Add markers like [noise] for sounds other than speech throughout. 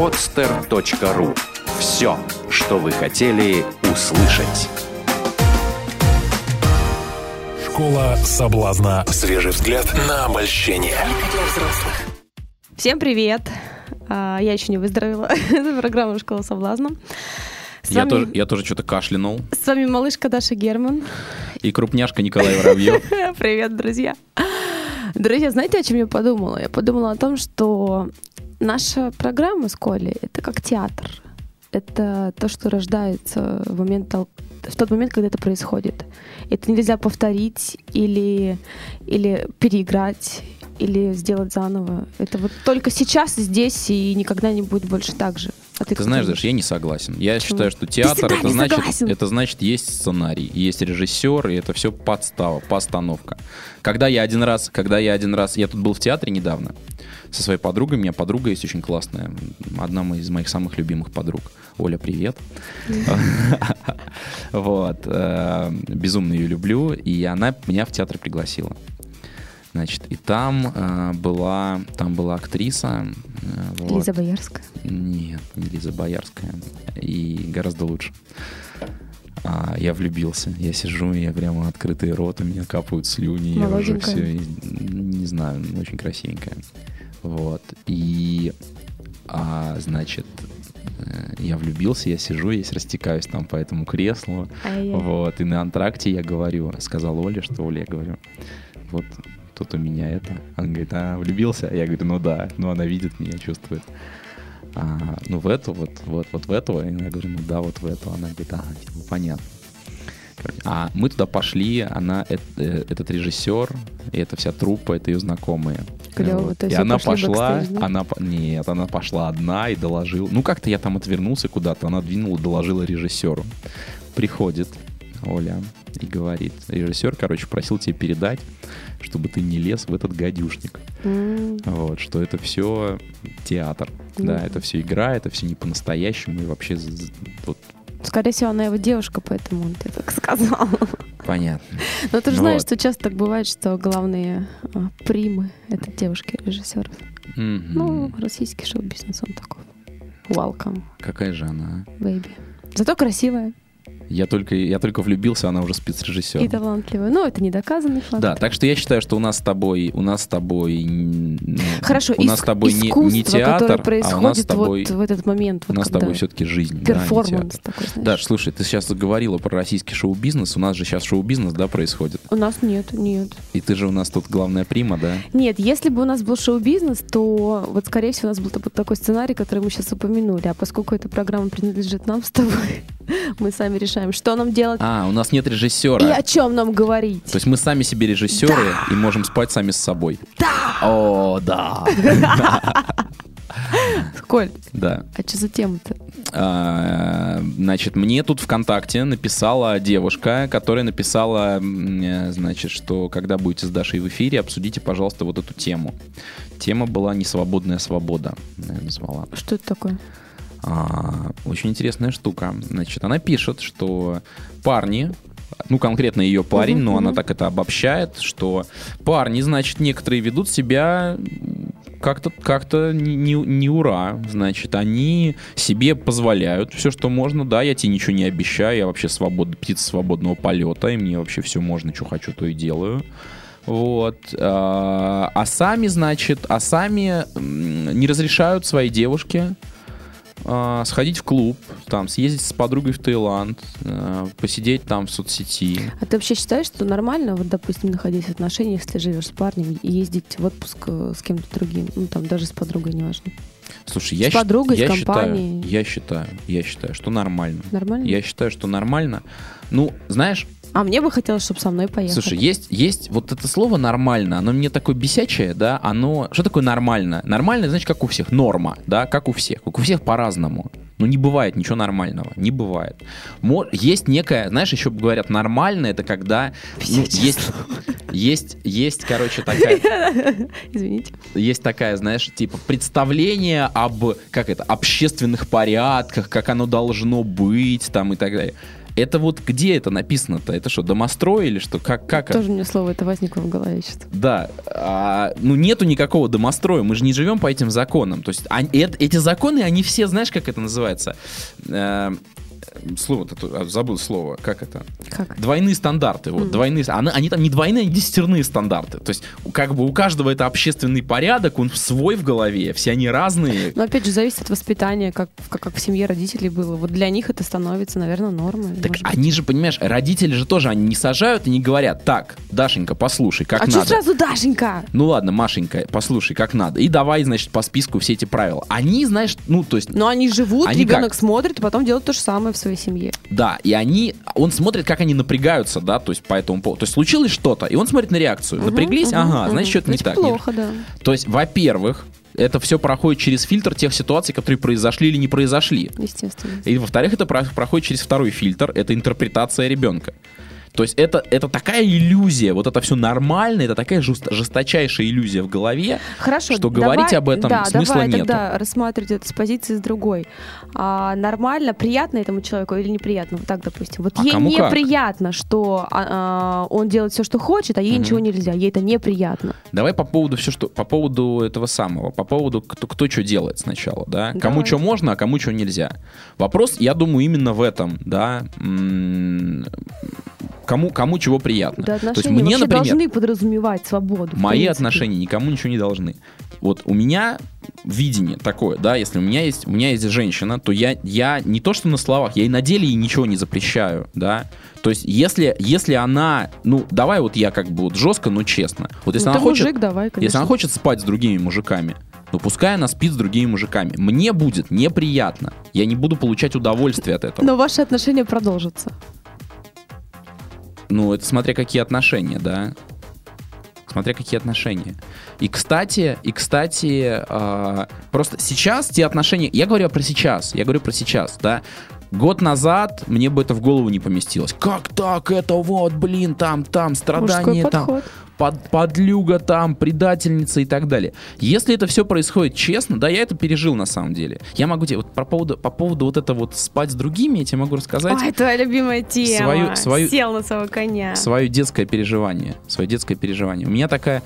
podster.ru. Все, что вы хотели услышать. Школа соблазна. Свежий взгляд на обольщение. Всем привет! А, Я еще не выздоровела. [laughs] Это программа «Школа соблазна». С Я вами- тоже, я тоже что-то кашлянул. С вами малышка Даша Герман. И крупняшка Николай Воробьев. [laughs] Привет, друзья. Друзья, знаете, о чем я подумала? Я подумала о том, что наша программа в школе — это как театр. Это то, что рождается в, момент, в тот момент, когда это происходит. Это нельзя повторить или, или переиграть, или сделать заново. Это вот только сейчас, здесь, и никогда не будет больше так же. А Ты как знаешь? Даша, я не согласен. Я Почему? считаю, что Ты театр это значит, согласен. это значит есть сценарий, есть режиссер, и это все подстава, постановка. Когда я один раз, когда я один раз, я тут был в театре недавно со своей подругой, у меня подруга есть очень классная, одна из моих самых любимых подруг. Оля, привет. [laughs] Вот. э, Безумно ее люблю, и она меня в театр пригласила. Значит, и там э, была, там была актриса. э, вот. Лиза Боярская. Нет, не Лиза Боярская. И гораздо лучше. А, я влюбился. Я сижу, и я прямо открытый рот, у меня капают слюни. Я уже все, не знаю, очень красивенькая. Вот. И, а, значит, э, я влюбился, я сижу, я растекаюсь там по этому креслу. Ай-яй. Вот. И на антракте я говорю, сказал Оле, что Оля, я говорю, вот тут у меня это. Она говорит, а, влюбился? Я говорю, ну да, ну она видит меня, чувствует. А, ну в эту, вот, вот, вот в эту. И я говорю, ну да, вот в эту. Она говорит, ага, типа, понятно. А мы туда пошли, она, э- э, этот режиссер, и эта вся труппа, это ее знакомые. Клево, то И есть вы она пошла, бэкстейдж, да? она, нет, она пошла одна и доложила. Ну как-то я там отвернулся куда-то, она двинула, доложила режиссеру. Приходит Оля и говорит, режиссер, короче, просил тебе передать, чтобы ты не лез в этот гадюшник. М, Вот, что это все театр. Ну. Да, это все игра, это все не по-настоящему. И вообще, вот, Скорее всего, она его девушка, поэтому он тебе так сказал. понятно. Но ты же Ну знаешь, вот. что часто так бывает, что главные а, примы — это девушки режиссеров. Мгм. Ну, российский шоу-бизнес, он такой. Welcome, Какая же она? а? baby. Зато красивая Я только, я только влюбился, она уже спецрежиссер. и талантливая. Ну, это не доказанный факт. Да, так что я считаю, что у нас с тобой, у нас с тобой, ну, Хорошо, у нас с тобой не, не театр, а у нас с тобой, вот в этот момент. у вот нас с тобой все-таки жизнь, да, а перформанс театр. такой, знаешь. Даш, слушай, ты сейчас заговорила про российский шоу-бизнес, у нас же сейчас шоу-бизнес, да, происходит. У нас нет, нет. И ты же у нас тут главная прима, да? Нет, если бы у нас был шоу-бизнес, то вот, скорее всего, у нас был бы такой сценарий, который мы сейчас упомянули. А поскольку эта программа принадлежит нам с тобой, мы сами решаем, что нам делать А, у нас нет режиссера. и о чем нам говорить. То есть мы сами себе режиссеры и можем спать сами с собой. Да! О, да! [laughs] Коль, Да. а что за тема-то? А, Значит, мне тут ВКонтакте написала девушка, которая написала, э, значит, что когда будете с Дашей в эфире, обсудите, пожалуйста, вот эту тему. Тема была «Несвободная свобода», я назвала. Что это такое? А, очень интересная штука. Значит, она пишет, что парни, ну, конкретно ее парень, Мгм, но она мгм. так это обобщает, что парни, значит, некоторые ведут себя как-то как-то не, не, ура. Значит, они себе позволяют все, что можно. Да, я тебе ничего не обещаю, я вообще свобод, птица свободного полета, и мне вообще все можно, что хочу, то и делаю. Вот. А а сами, значит, а сами не разрешают своей девушке а, сходить в клуб, там, съездить с подругой в Таиланд, а, посидеть там в соцсети. А ты вообще считаешь, что нормально, вот, допустим, находясь в отношениях, если живешь с парнем, и ездить в отпуск э, с кем-то другим, ну, там, даже с подругой, неважно. Слушай, я, С подругой, щ- с я компанией. считаю, я считаю, я считаю, что нормально. Нормально? Я считаю, что нормально. Ну, знаешь, А мне бы хотелось, чтобы со мной поехали. Слушай, есть, есть вот это слово нормально, оно мне такое бесячее, да, оно, что такое нормально? Нормально, значит, как у всех, норма, да, как у всех, как у всех по-разному. Ну, не бывает ничего нормального, не бывает. Есть некая, знаешь, еще говорят, нормально, это когда, ну, есть, есть, есть, короче, такая, [laughs] Извините. есть такая, знаешь, типа представление об, как это, общественных порядках, как оно должно быть, там и так далее. Это вот где это написано-то? Это что, домострой или что? Как, как это? Тоже мне слово это возникло в голове сейчас. Да, а, ну нету никакого домостроя, мы же не живем по этим законам. То есть они- эт- эти законы, они все, знаешь, как это называется? Э, слово, а, забыл слово, как это? Как? Двойные стандарты, вот, двойные, они, они там не двойные, они десятерные стандарты. То есть, как бы у каждого это общественный порядок, он свой в голове, все они разные. Но опять же, зависит от воспитания, как, как, как в семье родителей было. Вот для них это становится, наверное, нормой. Так может быть. они же, понимаешь, родители же тоже, они не сажают и не говорят, так, Дашенька, послушай, как а надо. что сразу Дашенька? Ну ладно, Машенька, послушай, как надо. И давай, значит, по списку все эти правила. Они, знаешь, ну, то есть, Но они живут, Они ребенок как? смотрит, и потом делают то же самое в своей семье. да, и они, он смотрит, как они напрягаются, да, то есть по этому поводу. То есть случилось что-то, и он смотрит на реакцию. Напряглись, ага, мгм, значит, что-то не так. плохо, да. То есть, во-первых, это все проходит через фильтр тех ситуаций, которые произошли или не произошли. Естественно. И во-вторых, это про- проходит через второй фильтр, это интерпретация ребенка. То есть это, это такая иллюзия, вот это все нормально, это такая жест- жесточайшая иллюзия в голове, Хорошо. что давай- говорить об этом да, смысла давай нету. тогда рассматривать это с позиции с другой. А, нормально, приятно этому человеку или неприятно? Вот так, допустим. Вот А ей кому как? неприятно, что а, а, он делает все, что хочет, а ей Мгм. ничего нельзя. Ей это неприятно. Давай по поводу все, что по поводу этого самого, по поводу кто, кто что делает сначала, да? Кому Давайте. что можно, а кому что нельзя. Вопрос, я думаю, именно в этом, да. Кому, кому чего приятно. Да, То есть отношения мне, например, должны подразумевать свободу. мои отношения никому ничего не должны. Вот у меня видение такое, да, если у меня есть, у меня есть женщина, то я, я не то что на словах, я и на деле ей ничего не запрещаю, да. То есть если, если она, ну, давай вот я как бы вот жестко, но честно. Вот если Ну, она хочет, мужик, давай, конечно. если она хочет спать с другими мужиками, ну пускай она спит с другими мужиками. Мне будет неприятно. Я не буду получать удовольствие от этого. Но ваши отношения продолжатся. Ну, это смотря какие отношения, да. Смотря какие отношения. И кстати, и кстати, а, просто сейчас те отношения. Я говорю про сейчас. Я говорю про сейчас, да. Год назад мне бы это в голову не поместилось. Как так? Это вот, блин, там, там, страдания, там. Под, подлюга там, предательница и так далее. Если это все происходит честно, да, я это пережил на самом деле. Я могу тебе вот по поводу, по поводу вот это вот спать с другими, я тебе могу рассказать Ой, твоя любимая тема. Свою- свою- Сел на своего коня. свое детское переживание. Свое детское переживание. У меня такая...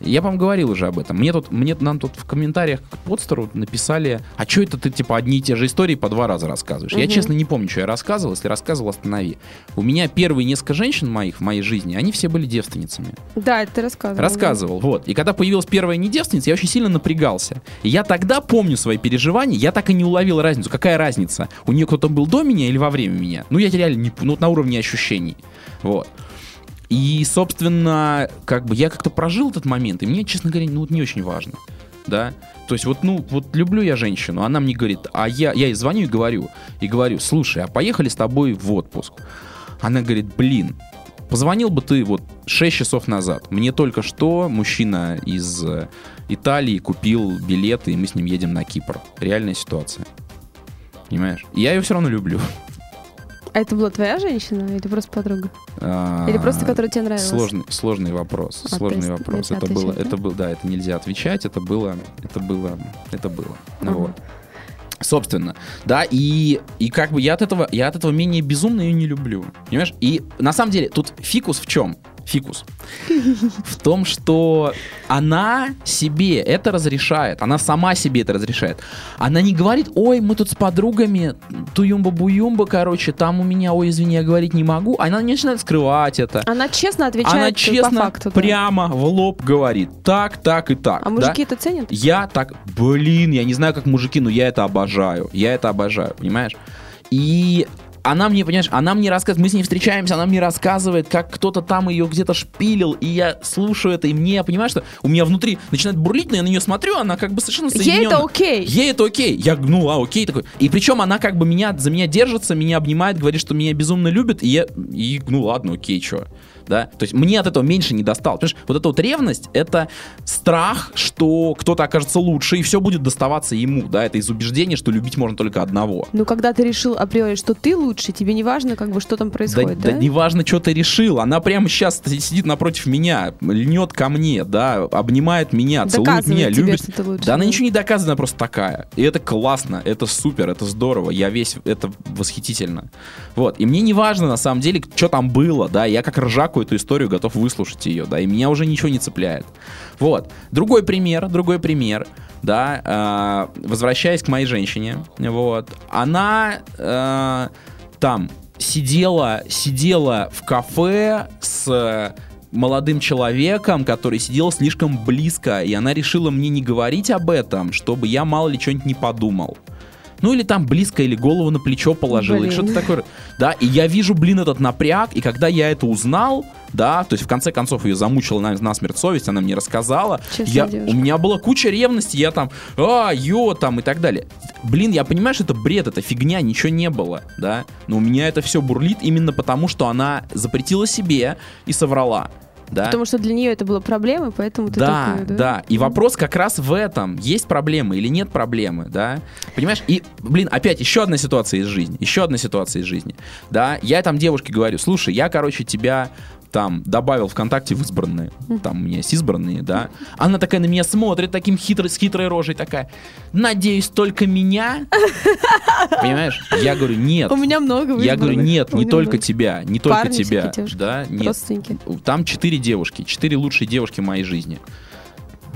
Я вам говорил уже об этом. Мне тут, мне нам тут в комментариях к подстеру написали, а что это ты типа одни и те же истории по два раза рассказываешь? Я Мгм. честно не помню, что я рассказывал. Если рассказывал, останови. У меня первые несколько женщин моих в моей жизни, они все были девственницами. Да, это ты рассказывал. Рассказывал, вот. И когда появилась первая не девственница, я очень сильно напрягался. И я тогда помню свои переживания, я так и не уловил разницу. Какая разница? У нее кто-то был до меня или во время меня? Ну, я реально не, ну, на уровне ощущений. Вот. И, собственно, как бы я как-то прожил этот момент, и мне, честно говоря, ну, вот не очень важно. Да? То есть вот, ну, вот люблю я женщину, она мне говорит, а я, я ей звоню и говорю, и говорю, слушай, а поехали с тобой в отпуск? Она говорит, блин, позвонил бы ты вот 6 часов назад. Мне только что мужчина из э, Италии купил билеты, и мы с ним едем на Кипр. Реальная ситуация. Понимаешь? Я ее все равно люблю. А это была твоя женщина или просто подруга? А, Или просто, которая тебе нравилась? Сложный, сложный вопрос. А, сложный вопрос. нельзя Это было, это был, да, это нельзя отвечать. Это было, это было, это было. Ага. Вот. Собственно, да, и, и как бы я от этого, я от этого менее безумно ее не люблю. Понимаешь? И на самом деле тут фикус в чем? Фикус. В том, что она себе это разрешает. Она сама себе это разрешает. Она не говорит, ой, мы тут с подругами, туюмба-буюмба, короче, там у меня, ой, извини, я говорить не могу. Она не начинает скрывать это. Она честно отвечает Она по честно, факту. да. прямо в лоб говорит. Так, так и так. А да? мужики это ценят? Я так, блин, я не знаю, как мужики, но я это обожаю. Я это обожаю, понимаешь? И она мне, понимаешь, она мне рассказывает, мы с ней встречаемся, она мне рассказывает, как кто-то там ее где-то шпилил, и я слушаю это, и мне, я понимаю, что у меня внутри начинает бурлить, но я на нее смотрю, она как бы совершенно Ей соединена. это окей. Ей это окей. Я, ну, а, окей такой. И причем она как бы меня, за меня держится, меня обнимает, говорит, что меня безумно любит, и я, и, ну, ладно, окей, что. Да, то есть мне от этого меньше не досталось. Понимаешь, вот эта вот ревность, это страх, что кто-то окажется лучше, и все будет доставаться ему, да, это из убеждения, что любить можно только одного. Ну, когда ты решил априори, что ты лучше, тебе не важно, как бы, что там происходит, да? да неважно, что ты решил, она прямо сейчас сидит напротив меня, льнет ко мне, да, обнимает меня, целует Доказывает меня, тебе, любит. что ты лучше, да, она да. ничего не доказывает, она просто такая. И это классно, это супер, это здорово, я весь, это восхитительно. Вот, и мне не важно, на самом деле, что там было, да, я как ржаку эту историю готов выслушать ее, да, и меня уже ничего не цепляет. Вот, другой пример, другой пример, да, э, возвращаясь к моей женщине, вот, она э, там сидела, сидела в кафе с молодым человеком, который сидел слишком близко, и она решила мне не говорить об этом, чтобы я мало ли что-нибудь не подумал. Ну или там близко, или голову на плечо положил, или что-то такое. Да, и я вижу, блин, этот напряг, и когда я это узнал, да, то есть в конце концов ее замучила на, насмерть совесть, она мне рассказала, Честная я, девушка. у меня была куча ревности, я там, а, ё, там и так далее. Блин, я понимаю, что это бред, это фигня, ничего не было, да, но у меня это все бурлит именно потому, что она запретила себе и соврала. Да? Потому что для нее это было проблемой, поэтому ты да, такой, да? да. И вопрос как раз в этом. Есть проблемы или нет проблемы, да? Понимаешь? И, блин, опять еще одна ситуация из жизни. Еще одна ситуация из жизни. Да, я там девушке говорю, слушай, я, короче, тебя там добавил ВКонтакте в избранные. Там у меня есть избранные, да. Она такая на меня смотрит, таким хитрой, с хитрой рожей такая. Надеюсь, только меня. Понимаешь? Я говорю, нет. У меня много Я говорю, нет, не только много. тебя, не только Парни тебя. девушки, Да, нет. Там четыре девушки, четыре лучшие девушки моей жизни.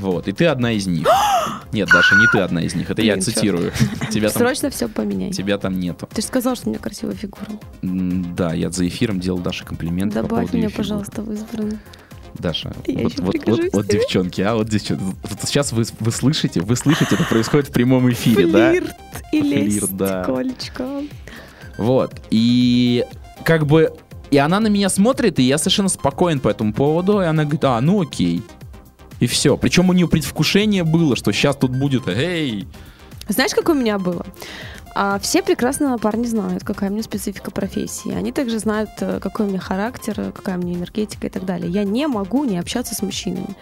Вот, и ты одна из них. [gasps] Нет, Даша, не ты одна из них, это я Блин, чёрт. цитирую. [laughs] Тебя там, Срочно все поменяй. тебя там нету. Ты же сказал, что у меня красивая фигура. М, Да, я за эфиром делал Даше комплимент по Добавь поводу меня, фигуры. пожалуйста, в избранные. Даша, [laughs] Я вот, ещё вот, прикажусь вот, вот девчонки, а, вот девчонки. Вот сейчас вы, вы слышите, вы слышите, это происходит в прямом эфире, да? Флирт и лесть, Флирт, да. Колечко. Вот. И как бы... И она на меня смотрит, и я совершенно спокоен по этому поводу. И она говорит, а, ну окей. И все. Причем у нее предвкушение было, что сейчас тут будет, эй, Знаешь, как у меня было? А, все прекрасно парни знают, какая у меня специфика профессии. Они также знают, э, какой у меня характер, какая у меня энергетика и так далее. Я не могу не общаться с мужчинами.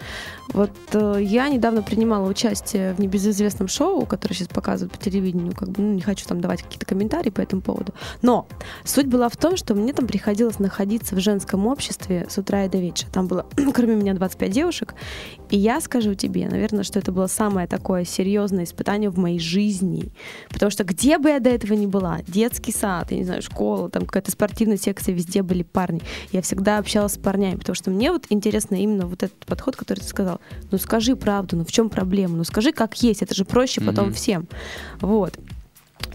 Вот э, я недавно принимала участие в небезызвестном шоу, которое сейчас показывают по телевидению. Как бы, ну, не хочу там давать какие-то комментарии по этому поводу. Но суть была в том, что мне там приходилось находиться в женском обществе с утра и до вечера. Там было, [clears throat] кроме меня, 25 девушек. И я скажу тебе, наверное, что это было самое такое серьезное испытание в моей жизни. Потому что где бы я до этого ни была, детский сад, я не знаю, школа, там какая-то спортивная секция, везде были парни. Я всегда общалась с парнями, потому что мне вот интересно именно вот этот подход, который ты сказал. Ну скажи правду, ну в чем проблема? Ну скажи как есть, это же проще потом Мгм. всем. Вот.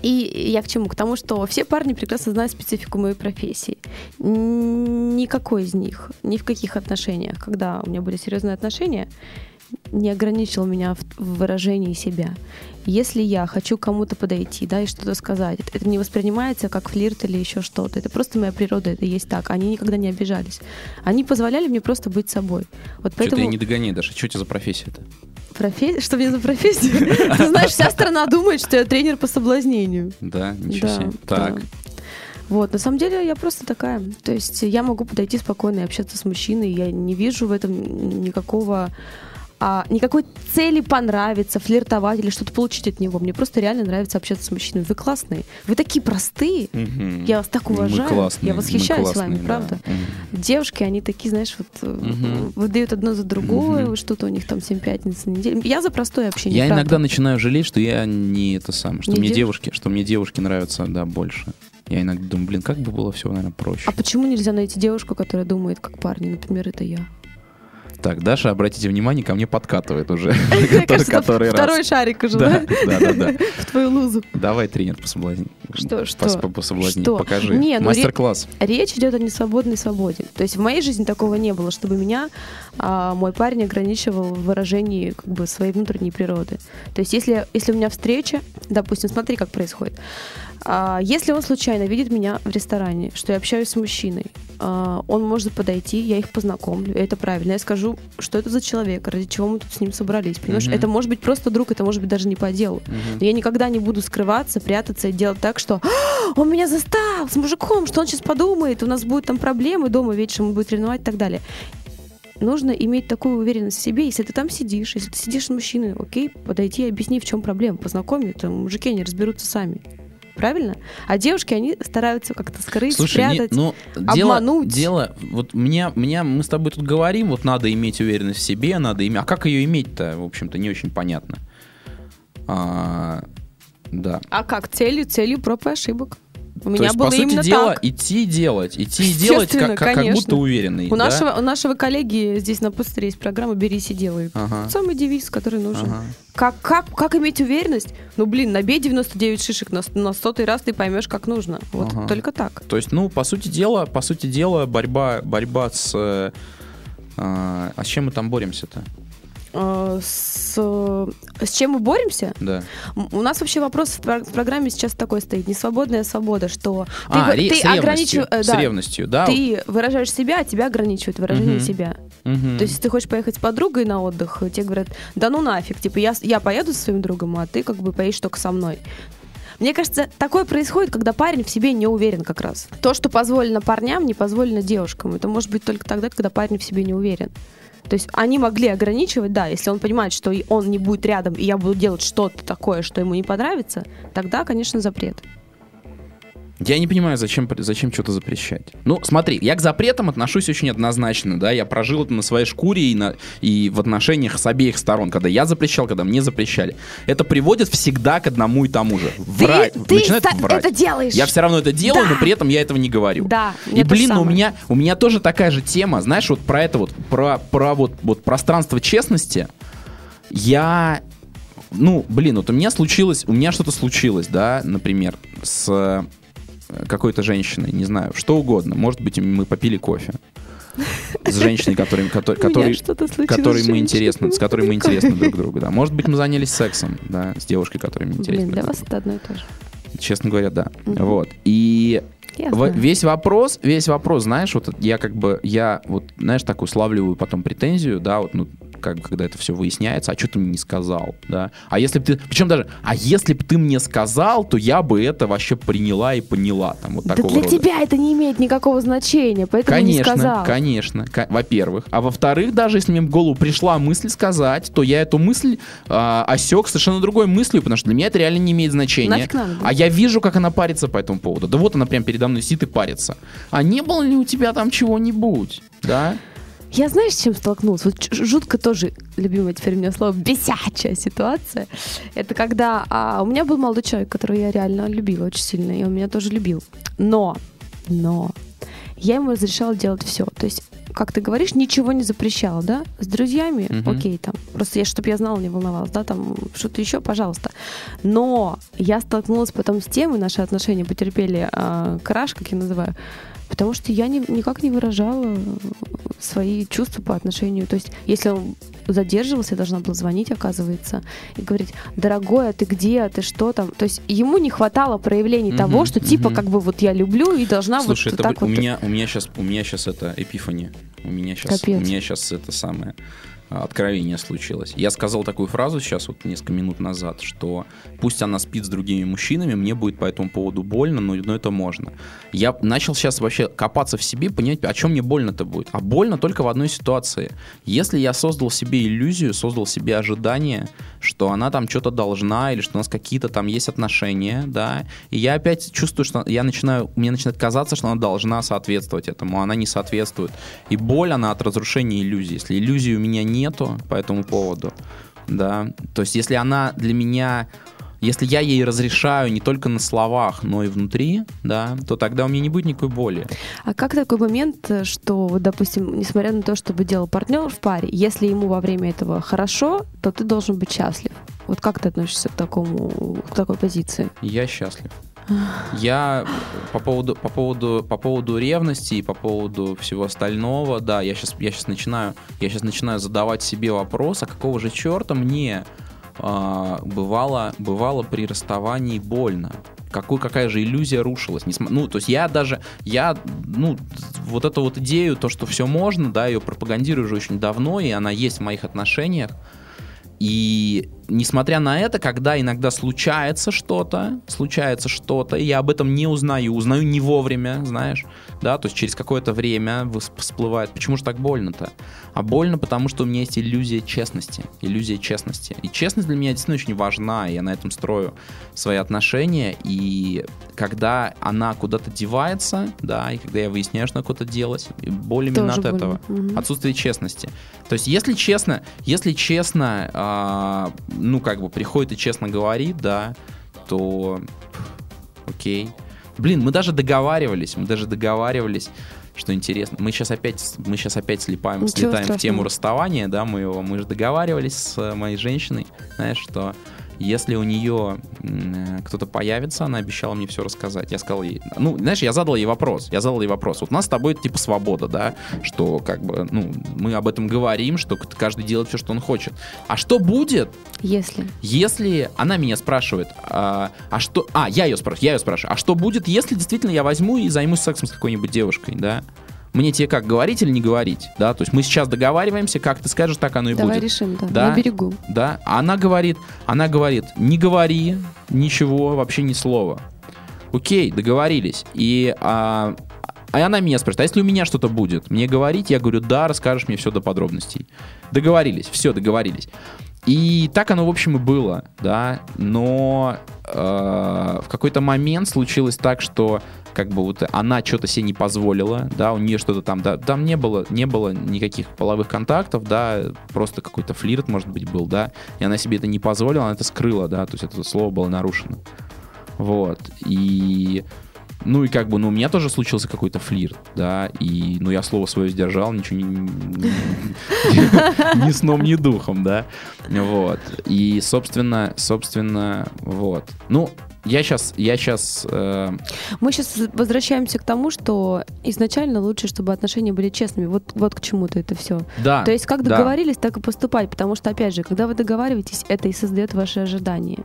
И я к чему? К тому, что все парни прекрасно знают специфику моей профессии. Никакой из них, ни в каких отношениях, когда у меня были серьезные отношения, не ограничил меня в, в выражении себя. Если я хочу кому-то подойти, да, и что-то сказать, это, это не воспринимается как флирт или еще что-то. Это просто моя природа, это есть так. Они никогда не обижались. Они позволяли мне просто быть собой. Вот что-то поэтому я не догоняю, Даша, что у тебя за профессия-то? профессия... Что мне за профессия? Ты знаешь, вся страна думает, что я тренер по соблазнению. Да, ничего себе. Так, Вот, на самом деле я просто такая. То есть я могу подойти спокойно и общаться с мужчиной. Я не вижу в этом никакого а, никакой цели понравиться, флиртовать или что-то получить от него. Мне просто реально нравится общаться с мужчинами. Вы классные. Вы такие простые. Мгм. Я вас так Мы уважаю. классные, я восхищаюсь мы классные, вами, да. правда. Мгм. Девушки, они такие, знаешь, вот Мгм. выдают одно за другое, вот что-то у них там 7 пятниц на неделю. Я за простое общение. Я правда. иногда начинаю жалеть, что я не это самое, что Не мне девушка? девушки, что мне девушки нравятся, да, больше. Я иногда думаю, блин, как бы было все, наверное, проще. А почему нельзя найти девушку, которая думает как парни? Например, это я. Так, Даша, обратите внимание, ко мне подкатывает уже. [laughs] Который Второй шарик уже, Да, да? да, да. [laughs] В твою лузу. Давай, тренер по соблазнению. Что, что? По, по соблазнению. Что? Покажи. Ну, Мастер-класс. Речь идет о несвободной свободе. То есть в моей жизни такого не было, чтобы меня а, мой парень ограничивал в выражении как бы своей внутренней природы. То есть если, если у меня встреча, допустим, смотри, как происходит. А, если он случайно видит меня в ресторане, что я общаюсь с мужчиной, он может подойти, я их познакомлю, это правильно. Я скажу, что это за человек, ради чего мы тут с ним собрались. Понимаешь, Мгм. это может быть просто друг, это может быть даже не по делу. Мгм. Но я никогда не буду скрываться, прятаться и делать так, что «А, он меня застал с мужиком, что он сейчас подумает, у нас будут там проблемы дома, вечером он будет ревновать и так далее. Нужно иметь такую уверенность в себе, если ты там сидишь, если ты сидишь с мужчиной, окей, подойти и объясни, в чем проблема, познакоми, там мужики не разберутся сами. Правильно? А девушки, они стараются как-то скрыть, Слушай, не- спрятать. ну, дело, обмануть. дело, вот меня, меня, мы с тобой тут говорим, вот надо иметь уверенность в себе, надо иметь, а как ее иметь-то, в общем-то, не очень понятно. А, да. А как? Целью, целью проб и ошибок. У То меня есть, было по сути именно дела, так. идти и делать, идти и делать, как, как, как будто уверенный. У да? нашего, у нашего коллеги здесь на постере есть программа «Берись и делай». Ага. Самый девиз, который нужен. Ага. Как, как, как иметь уверенность? Ну, блин, набей 99 шишек, на, на сотый раз ты поймешь, как нужно. Вот Ага. только так. То есть, ну, по сути дела, по сути дела, борьба, борьба с... э, а, а с чем мы там боремся-то? Э, С, с чем мы боремся? Да. У нас вообще вопрос в, про- в программе сейчас такой стоит. Не свободная свобода, что ты, а, ре- ты с ревностью, ограничив- э, да, ревностью, да? ты выражаешь себя, а тебя ограничивают выражение Мгм. себя. Мгм. То есть, если ты хочешь поехать с подругой на отдых, тебе говорят, да ну нафиг, типа, я, я поеду со своим другом, а ты как бы поедешь только со мной. Мне кажется, такое происходит, когда парень в себе не уверен как раз. То, что позволено парням, не позволено девушкам. Это может быть только тогда, когда парень в себе не уверен. То есть они могли ограничивать, да, если он понимает, что он не будет рядом, и я буду делать что-то такое, что ему не понравится, тогда, конечно, запрет. Я не понимаю, зачем, зачем что-то запрещать. Ну, смотри, я к запретам отношусь очень однозначно, да, я прожил это на своей шкуре и, на, и в отношениях с обеих сторон, когда я запрещал, когда мне запрещали. Это приводит всегда к одному и тому же. Врать. ты Начинают ста- врать. это делаешь. Я все равно это делаю, Да. но при этом я этого не говорю. Да, И блин, ну, у меня у меня тоже такая же тема, знаешь, вот про это вот про про вот вот пространство честности. Я ну, блин, вот у меня случилось, у меня что-то случилось, да, например, с какой-то женщиной, не знаю, что угодно. Может быть, мы попили кофе с женщиной, которой, [laughs] которой, которой, с мы интересны, с которой мы [laughs] интересны друг другу, да. Может быть, мы занялись сексом, да, с девушкой, которой мы интересны. Блин, для вас это одно и то же. Честно говоря, да. Мгм. Вот. И знаю. весь вопрос, весь вопрос, знаешь, вот я как бы, я вот, знаешь, так уславливаю потом претензию, да, вот, ну, как когда это все выясняется, а что ты мне не сказал, да? А если бы ты, причем даже, а если бы ты мне сказал, то я бы это вообще приняла и поняла, там, вот Да такого для рода. тебя это не имеет никакого значения, поэтому не Конечно, сказал. конечно, ко- во-первых. А во-вторых, даже если мне в голову пришла мысль сказать, то я эту мысль а, осек совершенно другой мыслью, потому что для меня это реально не имеет значения. Нафиг надо, да? А я вижу, как она парится по этому поводу. Да вот она прям передо мной сидит и парится. А не было ли у тебя там чего-нибудь? Да? Я знаешь, с чем столкнулась? Вот жутко тоже любимое теперь у меня слово [laughs] бесячая ситуация. Это когда а, у меня был молодой человек, которого я реально любила очень сильно, и он меня тоже любил. Но, но я ему разрешала делать все. То есть, как ты говоришь, ничего не запрещала, да? С друзьями, Мгм. окей, там. Просто я, чтобы я знала, не волновалась, да, там что-то еще, пожалуйста. Но я столкнулась потом с тем, и наши отношения потерпели а, краш, как я называю, потому что я ни- никак не выражала свои чувства по отношению. То есть, если он задерживался, я должна была звонить, оказывается, и говорить, дорогой, а ты где, а ты что там? То есть ему не хватало проявлений Мгм, того, что типа мгм. как бы вот я люблю и должна Слушай, вот это так у вот. меня, у меня сейчас, у меня сейчас это эпифания. У меня сейчас, у Капец. меня сейчас это самое откровение случилось. Я сказал такую фразу сейчас вот несколько минут назад, что пусть она спит с другими мужчинами, мне будет по этому поводу больно, но, но это можно. Я начал сейчас вообще копаться в себе, понять, о чем мне больно-то будет. А больно только в одной ситуации. Если я создал себе иллюзию, создал себе ожидание, что она там что-то должна, или что у нас какие-то там есть отношения, да, и я опять чувствую, что я начинаю, мне начинает казаться, что она должна соответствовать этому, а она не соответствует. И боль, она от разрушения иллюзии. Если иллюзии у меня нету по этому поводу, да, то есть если она для меня если я ей разрешаю не только на словах, но и внутри, да, то тогда у меня не будет никакой боли. А как такой момент, что, допустим, несмотря на то, чтобы делал партнер в паре, если ему во время этого хорошо, то ты должен быть счастлив. Вот как ты относишься к такому, к такой позиции? Я счастлив. Я по поводу, по поводу, по поводу ревности и по поводу всего остального, да, я сейчас, я сейчас начинаю, я сейчас начинаю задавать себе вопрос, а какого же черта мне а, бывало, бывало при расставании больно? Какой, какая же иллюзия рушилась? Ну, то есть я даже, я, ну, вот эту вот идею, то, что все можно, да, ее пропагандирую уже очень давно, и она есть в моих отношениях. И несмотря на это, когда иногда случается что-то, случается что-то, и я об этом не узнаю, узнаю не вовремя, знаешь, да, то есть через какое-то время всплывает. Почему же так больно-то? А больно, потому что у меня есть иллюзия честности, иллюзия честности. И честность для меня действительно очень важна, и я на этом строю свои отношения, и когда она куда-то девается, да, и когда я выясняю, что она куда-то делась, боль именно Тоже от этого. больно. Мгм. Отсутствие честности. То есть, если честно, если честно, а, ну, как бы приходит и честно говорит, да, то окей. Блин, мы даже договаривались, мы даже договаривались, что интересно. Мы сейчас опять, мы сейчас опять слепаем, Ничего слетаем в страшного. тему расставания, да, моего. Мы же договаривались с э, моей женщиной, знаешь, что если у нее э, кто-то появится, она обещала мне все рассказать. Я сказал ей, ну, знаешь, я задал ей вопрос, я задал ей вопрос. Вот у нас с тобой типа свобода, да, что как бы, ну, мы об этом говорим, что каждый делает все, что он хочет. А что будет, Если. если она меня спрашивает, а, а что... А, я ее спрашиваю, я ее спрашиваю. А что будет, если действительно я возьму и займусь сексом с какой-нибудь девушкой, да? Мне тебе как, говорить или не говорить, да? То есть мы сейчас договариваемся, как ты скажешь, так оно и Давай будет. решим, да. Да. На берегу. Да, она говорит, она говорит, не говори ничего, вообще ни слова. Окей, договорились. И а, а она меня спрашивает, а если у меня что-то будет, мне говорить? Я говорю, да, расскажешь мне все до подробностей. Договорились, все, договорились. И так оно, в общем, и было, да, но э, в какой-то момент случилось так, что как бы вот она что-то себе не позволила, да, у нее что-то там, да, там не было, не было никаких половых контактов, да, просто какой-то флирт, может быть, был, да, и она себе это не позволила, она это скрыла, да, то есть это слово было нарушено. Вот, и ну и как бы, ну у меня тоже случился какой-то флирт, да, и, ну я слово свое сдержал, ничего не, ни сном, ни духом, да, вот, и, собственно, собственно, вот, ну, я сейчас, я сейчас, Мы сейчас возвращаемся к тому, что изначально лучше, чтобы отношения были честными. Вот, вот к чему-то это все. да, То есть как да. договорились, так и поступать. Потому что, опять же, когда вы договариваетесь, это и создает ваши ожидания.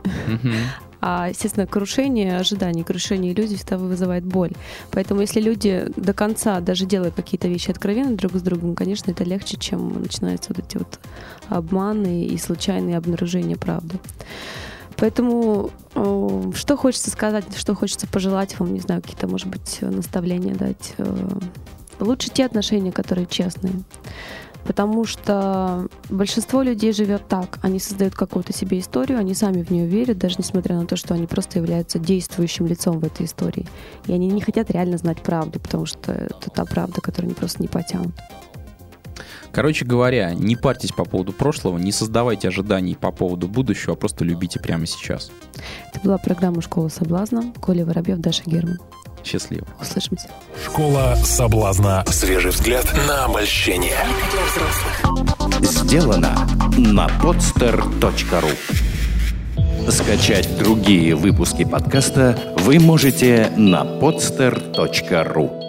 А, естественно, крушение ожиданий, крушение иллюзий всегда вызывает боль. Поэтому если люди до конца, даже делая какие-то вещи откровенно друг с другом, конечно, это легче, чем начинаются вот эти вот обманы и случайные обнаружения правды. Поэтому что хочется сказать, что хочется пожелать вам, не знаю, какие-то, может быть, наставления дать. Э, Лучше те отношения, которые честные. Потому что большинство людей живет так. Они создают какую-то себе историю, они сами в нее верят, даже несмотря на то, что они просто являются действующим лицом в этой истории. И они не хотят реально знать правду, потому что это та правда, которую они просто не потянут. Короче говоря, не парьтесь по поводу прошлого, не создавайте ожиданий по поводу будущего, а просто любите прямо сейчас. Это была программа «Школа соблазна». Коля Воробьев, Даша Герман. Счастливо. Услышимся. Школа соблазна. Свежий взгляд на обольщение. Сделано на podster.ru Скачать другие выпуски подкаста вы можете на podster.ru